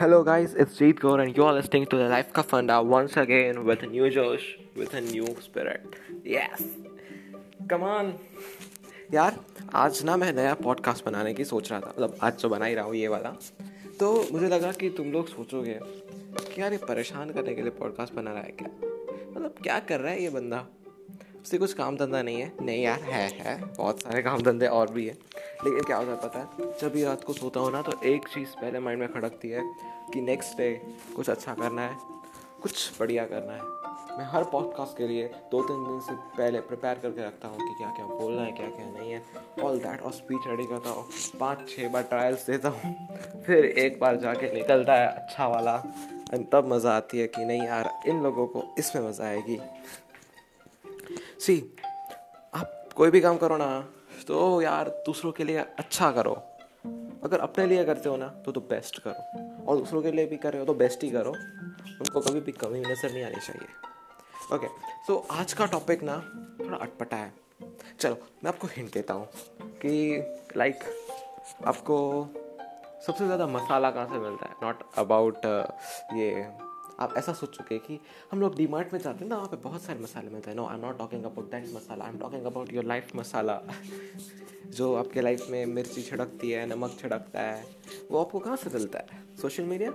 Hello, guys, it's Jeet Kaur, and you're listening to the Life Ka Funda once again with a new Josh, with a new spirit. Yes! Come on! यार आज ना मैं नया podcast बनाने की सोच रहा था। मतलब आज जो बना ही रहा हूँ ये वाला। तो मुझे लगा कि तुम लोग सोचोगे कि यार ये परेशान करने के लिए पॉडकास्ट बना रहा है क्या? मतलब क्या कर रहा है ये बंदा? उससे कुछ काम धंधा नहीं है। नहीं यार है है। बहुत सारे काम धंधे और भी है। लेकिन क्या होता है पता है? जब भी रात को सोता हूँ ना तो एक चीज़ पहले माइंड में खड़कती है कि नेक्स्ट डे कुछ अच्छा करना है, कुछ बढ़िया करना है। मैं हर पॉडकास्ट के लिए दो तीन दिन से पहले प्रिपेयर करके रखता हूँ कि क्या क्या बोलना है क्या क्या नहीं है। ऑल दैट और स्पीच रेडी करता हूँ। पाँच छः बार ट्रायल्स देता हूँ। फिर एक बार जाके निकलता है अच्छा वाला। एंड तब मज़ा आती है कि नहीं यार, इन लोगों को इसमें मज़ा आएगी। सी आप कोई भी काम करो ना तो यार, दूसरों के लिए अच्छा करो। अगर अपने लिए करते हो ना तो तो बेस्ट करो। और दूसरों के लिए भी कर रहे हो तो बेस्ट ही करो। उनको कभी भी कमी, नज़र नहीं आनी चाहिए। ओके सो आज का टॉपिक ना थोड़ा अटपटा है। चलो, मैं आपको हिंट देता हूँ कि लाइक आपको सबसे ज़्यादा मसाला कहाँ से मिलता है? नॉट अबाउट ये आप ऐसा सोच चुके कि हम लोग डी मार्ट में जाते हैं ना, वहाँ पे बहुत सारे मसाले मिलते हैं। No I am not talking about that masala I am talking about your life masala जो आपके लाइफ में मिर्ची छिड़कती है, नमक छिड़कता है, वो आपको कहाँ से मिलता है? सोशल मीडिया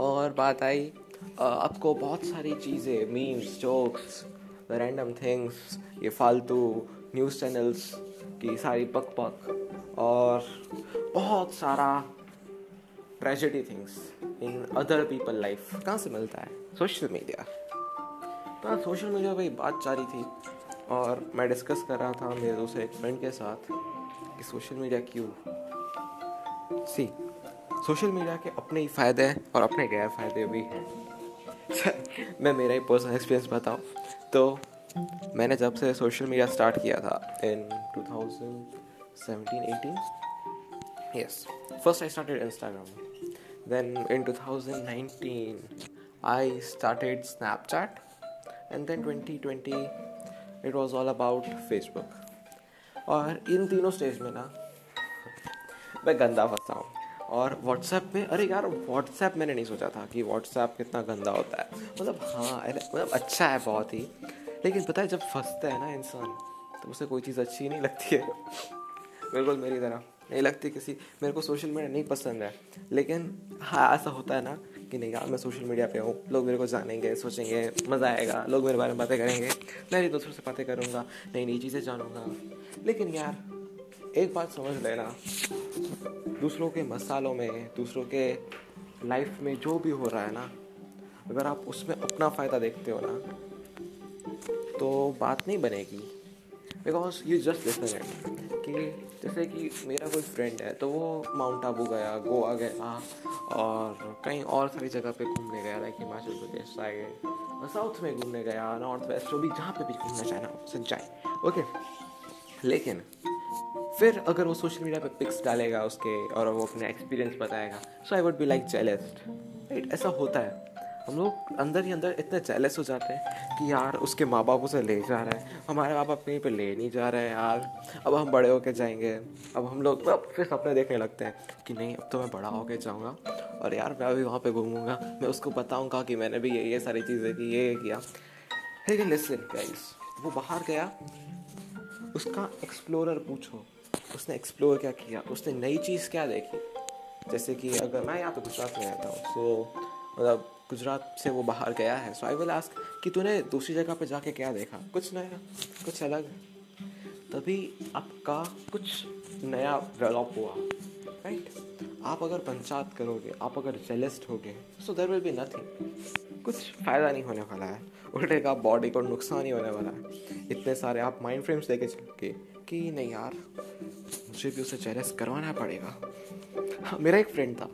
और बात आई आपको बहुत सारी चीज़ें मीम्स जोक्स रैंडम थिंग्स ये फालतू न्यूज़ चैनल्स की सारी पक पक और बहुत सारा tragedy things in other people life कहाँ से मिलता है? सोशल मीडिया तो सोशल मीडिया पर बात जारी थी और मैं डिस्कस कर रहा था मेरे दोस्त एक फ्रेंड के साथ कि सोशल मीडिया क्यों? सी सोशल मीडिया के अपने ही फ़ायदे हैं और अपने गैर फ़ायदे भी हैं। मैं मेरा ही पर्सनल एक्सपीरियंस बताऊँ। तो मैंने जब से सोशल मीडिया स्टार्ट किया था इन 2017 18 yes, first i started instagram Then in 2019, I started Snapchat, and then 2020, it was all about Facebook. और इन तीनों स्टेज में ना मैं गंदा फंसा हूँ। और व्हाट्सएप में अरे यार व्हाट्सएप मैंने नहीं सोचा था कि व्हाट्सएप कितना गंदा होता है। मतलब हाँ मतलब अच्छा है बहुत ही। लेकिन पता है जब फंसता है ना इंसान तो उसे कोई चीज़ अच्छी नहीं लगती है। बिल्कुल मेरी तरह। नहीं लगती किसी। मेरे को सोशल मीडिया नहीं पसंद है। लेकिन हाँ ऐसा होता है ना कि नहीं यार, मैं सोशल मीडिया पे हूँ। लोग मेरे को जानेंगे, सोचेंगे, मज़ा आएगा। लोग मेरे बारे में बातें करेंगे। मैं भी दूसरों से बातें करूँगा, नई नई चीज़ें जानूँगा। लेकिन यार, एक बात समझ लेना। दूसरों के मसालों में, दूसरों के लाइफ में जो भी हो रहा है ना, अगर आप उसमें अपना फ़ायदा देखते हो ना तो बात नहीं बनेगी। बिकॉज़ यू जस्ट लिसन कि जैसे कि मेरा कोई फ्रेंड है तो वो माउंट आबू गया गोवा गया और कहीं और सारी जगह पे घूमने गया like Himachal Pradesh side south में घूमने गया नॉर्थ वेस्ट जो भी, जहाँ पे भी घूमना चाहे ना सब जाए ओके लेकिन, फिर अगर वो सोशल मीडिया पे पिक्स डालेगा उसके और वो अपने एक्सपीरियंस बताएगा so I would be like jealous right ऐसा होता है। हम लोग अंदर ही अंदर इतने जेलस हो जाते हैं कि यार उसके माँ बाप उसे ले जा रहे हैं। हमारे माँ बाप कहीं पे ले नहीं जा रहे हैं यार। अब हम बड़े होके जाएँगे। अब हम लोग अब फिर सपने देखने लगते हैं कि नहीं, अब तो मैं बड़ा होके जाऊँगा। और यार मैं भी वहाँ पे घूमूँगा। मैं उसको बताऊँगा कि मैंने भी ये ये सारी चीज़ें की, ये ये किया। लेकिन लिसन गाइस वो बाहर गया। उसका एक्सप्लोरर पूछो। उसने एक्सप्लोर क्या किया? उसने नई चीज़ क्या देखी? जैसे कि अगर मैं यहाँ पे गुजरात में रहता हूँ सो मतलब गुजरात से वो बाहर गया है। सो आई विल आस्क कि तूने दूसरी जगह पे जाके क्या देखा? कुछ नया? कुछ अलग? तभी आपका कुछ नया डेवलप हुआ। राइट आप अगर पंचायत करोगे, आप अगर जेलेस्ट होगे so there will be nothing कुछ फ़ायदा नहीं होने वाला है। उल्टे का बॉडी को नुकसान ही होने वाला है। इतने सारे आप माइंड फ्रेम्स लेके चलोगे कि नहीं यार, मुझे भी उसे जेलेस करवाना पड़ेगा। हाँ मेरा एक फ्रेंड था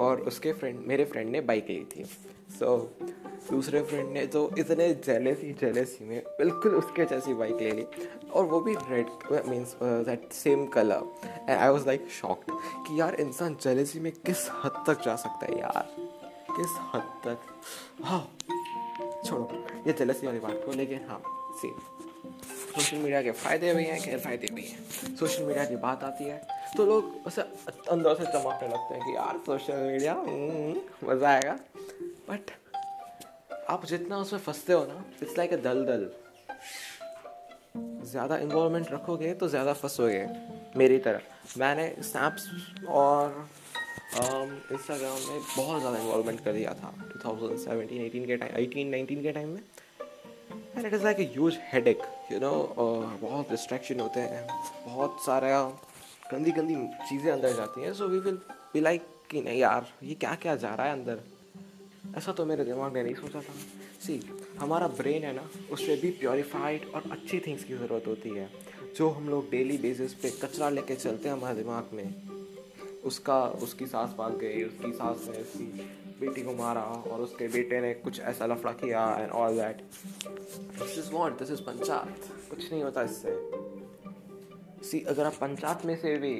और उसके फ्रेंड मेरे फ्रेंड ने बाइक ली थी। सो so, दूसरे फ्रेंड ने तो इतने जेलस ही जेलस ही में बिल्कुल उसके जैसी बाइक ले ली। और वो भी red means that same colour and I was like shocked कि यार इंसान जेलसी में किस हद तक जा सकता है यार? किस हद तक? हाँ छोड़ो ये जेलसी वाली बात को लेकिन हाँ सेम सोशल मीडिया के फ़ायदे भी हैं गैर फ़ायदे भी हैं। सोशल मीडिया की बात आती है तो लोग उसे अंदर से चमकने लगते हैं कि यार सोशल मीडिया मज़ा आएगा। बट आप जितना उसमें फंसते हो ना इट्स लाइक ए दल दल ज़्यादा इन्वॉल्वमेंट रखोगे तो ज़्यादा फंसोगे मेरी तरह मैंने स्नैप्स और इंस्टाग्राम um, में बहुत ज़्यादा इन्वॉल्वमेंट कर दिया था 2017 18 के टाइम 18 19 के टाइम में। And it is like a huge headache you know बहुत डिस्ट्रैक्शन होते हैं बहुत सारा गंदी गंदी चीज़ें अंदर जाती हैं। So we will be like कि नहीं यार, ये क्या क्या जा रहा है अंदर? ऐसा तो मेरे दिमाग ने नहीं सोचा था। सी हमारा ब्रेन है ना, उससे भी प्योरीफाइड और अच्छी थिंग्स की ज़रूरत होती है। जो हम लोग डेली बेसिस पे कचरा लेके चलते हैं हमारे दिमाग में, उसका, उसकी सास भाग गई, उसकी सास ने उसकी बेटी को मारा और उसके बेटे ने कुछ ऐसा लफड़ा किया and all that this is what this is panchayat कुछ नहीं होता इससे। सी अगर आप पंचायत में से भी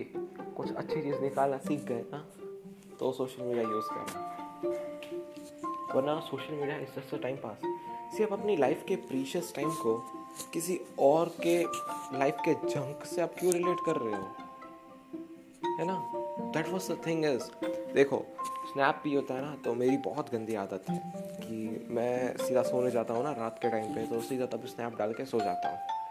कुछ अच्छी चीज़ निकालना सीख गए ना तो सोशल मीडिया यूज़ करना। वरना social media is just time pass see आप अपनी लाइफ के प्रीशियस टाइम को किसी और के लाइफ के जंक से आप क्यों रिलेट कर रहे हो? है ना? That was the thing is देखो स्नैप भी होता है ना तो मेरी बहुत गंदी आदत है कि मैं सीधा सोने जाता हूँ ना, रात के टाइम पे तो सीधा तब स्नैप डाल के सो जाता हूँ।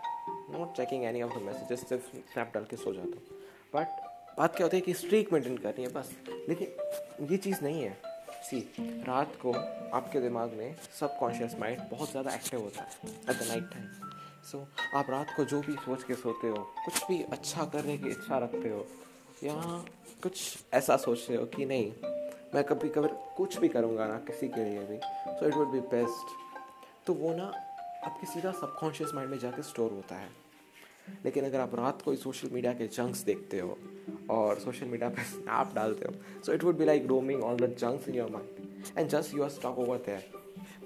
Not checking any of the messages सिर्फ़ स्नैप डाल के सो जाता हूँ। बट बात क्या होती है कि स्ट्रीक मेंटेन करनी है, बस। लेकिन ये चीज़ नहीं है। सी रात को आपके दिमाग में सब कॉन्शियस माइंड बहुत ज़्यादा एक्टिव होता है at the night time so आप रात को जो भी सोच के सोते हो, कुछ भी अच्छा करने की इच्छा रखते हो, या कुछ ऐसा सोच रहे हो कि नहीं, मैं कभी कभी कुछ भी करूँगा ना किसी के लिए भी so it would be best तो वो ना आपके सीधा सबकॉन्शियस माइंड में जाके स्टोर होता है। लेकिन अगर आप रात को सोशल मीडिया के जंक्स देखते हो और सोशल मीडिया पे स्नैप डालते हो so it would be like roaming all the junks in your mind and just you are stuck over there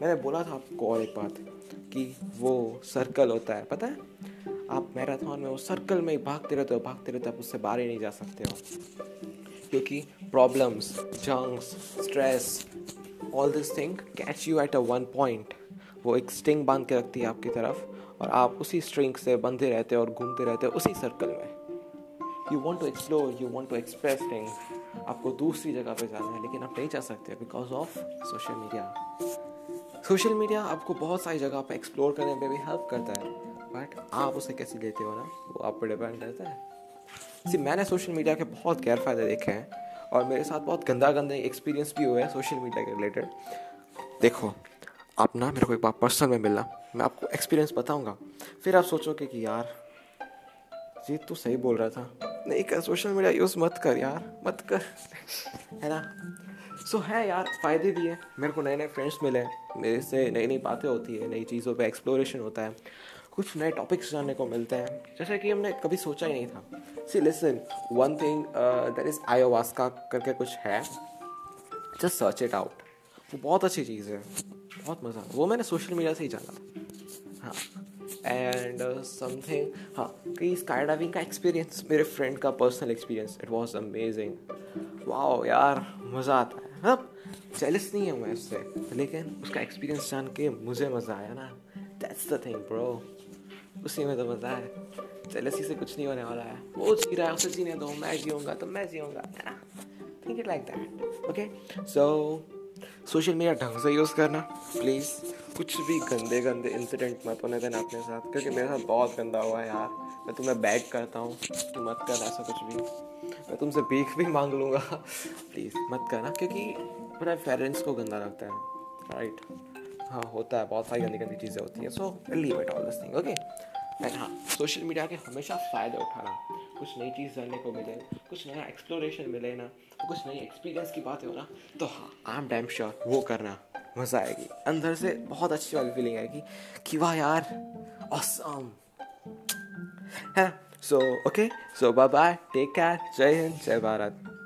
मैंने बोला था आपको और एक बात कि वो सर्कल होता है, पता है? आप मैराथन में वो सर्कल में ही भागते रहते हो, भागते रहते हो, आप उससे बाहर ही नहीं जा सकते हो। क्योंकि problems junks stress all this thing catch you at a one point वो एक स्टिंग बाँध के रखती है आपकी तरफ़। और आप उसी स्ट्रिंग से बंधे रहते हो और घूमते रहते हो उसी सर्कल में। You want to explore you want to express things आपको दूसरी जगह पे जाना है, लेकिन आप नहीं जा सकते because of social media social media आपको बहुत सारी जगह पर एक्सप्लोर करने में भी हेल्प करता है बट आप उसे कैसे लेते हो ना? वो आप पर डिपेंड करता है। सी मैंने सोशल मीडिया के बहुत गैर फ़ायदे देखे हैं, और मेरे साथ बहुत गंदा गंदे एक्सपीरियंस भी हुए हैं सोशल मीडिया के रिलेटेड देखो आप ना मेरे को एक बार पर्सनल में मिलना। मैं आपको एक्सपीरियंस बताऊँगा। फिर आप सोचोगे कि यार ये तो सही बोल रहा था। नहीं कर सोशल मीडिया यूज़ मत कर यार मत कर। है ना? सो so, है यार फ़ायदे भी है। मेरे को नए नए फ्रेंड्स मिले मेरे से नई नई बातें होती है नई चीज़ों पे एक्सप्लोरेशन होता है। कुछ नए टॉपिक्स जानने को मिलते हैं। जैसे कि हमने कभी सोचा ही नहीं था। See listen one thing that is ayahuasca करके कुछ है। जस्ट सर्च इट आउट वो बहुत अच्छी चीज़ है। बहुत मज़ा वो मैंने सोशल मीडिया से ही जाना था। हाँ। एंड समथिंग uh, हाँ कि स्काई डाइविंग का एक्सपीरियंस मेरे फ्रेंड का personal experience it was amazing वाह यार मज़ा आता है। मतलब जेलस नहीं है मैं उससे लेकिन उसका एक्सपीरियंस जान के मुझे मज़ा आया ना। दैट्स द थिंग ब्रो उसी में तो मज़ा है। जेलसी से कुछ नहीं होने वाला है। वो जी रहा है उसे जीने दो मैं जीऊँगा तो मैं जीऊँगा think it like that okay so social media ढंग से यूज़ करना। प्लीज़, कुछ भी गंदे गंदे इंसिडेंट मत होने देना अपने साथ, क्योंकि मेरे साथ बहुत गंदा हुआ है यार। मैं तुम्हें बैग करता हूँ कि मत कर ऐसा कुछ भी। मैं तुमसे भीख भी मांग लूँगा। प्लीज़, मत करना, क्योंकि मेरे पेरेंट्स को गंदा लगता है। राइट हाँ होता है, बहुत सारी गंदी गंदी चीज़ें होती हैं। So leave it all this thing okay and हाँ सोशल मीडिया के हमेशा फ़ायदे उठाना। कुछ नई चीज़ जानने को मिले, कुछ नया एक्सप्लोरेशन मिले ना तो कुछ नई एक्सपीरियंस की बात हो ना तो हाँ आई एम डैम श्योर वो करना मज़ा आएगी। अंदर से बहुत अच्छी वाली फीलिंग आएगी कि वाह यार ऑसम है so okay so bye bye take care जय हिंद, जय भारत।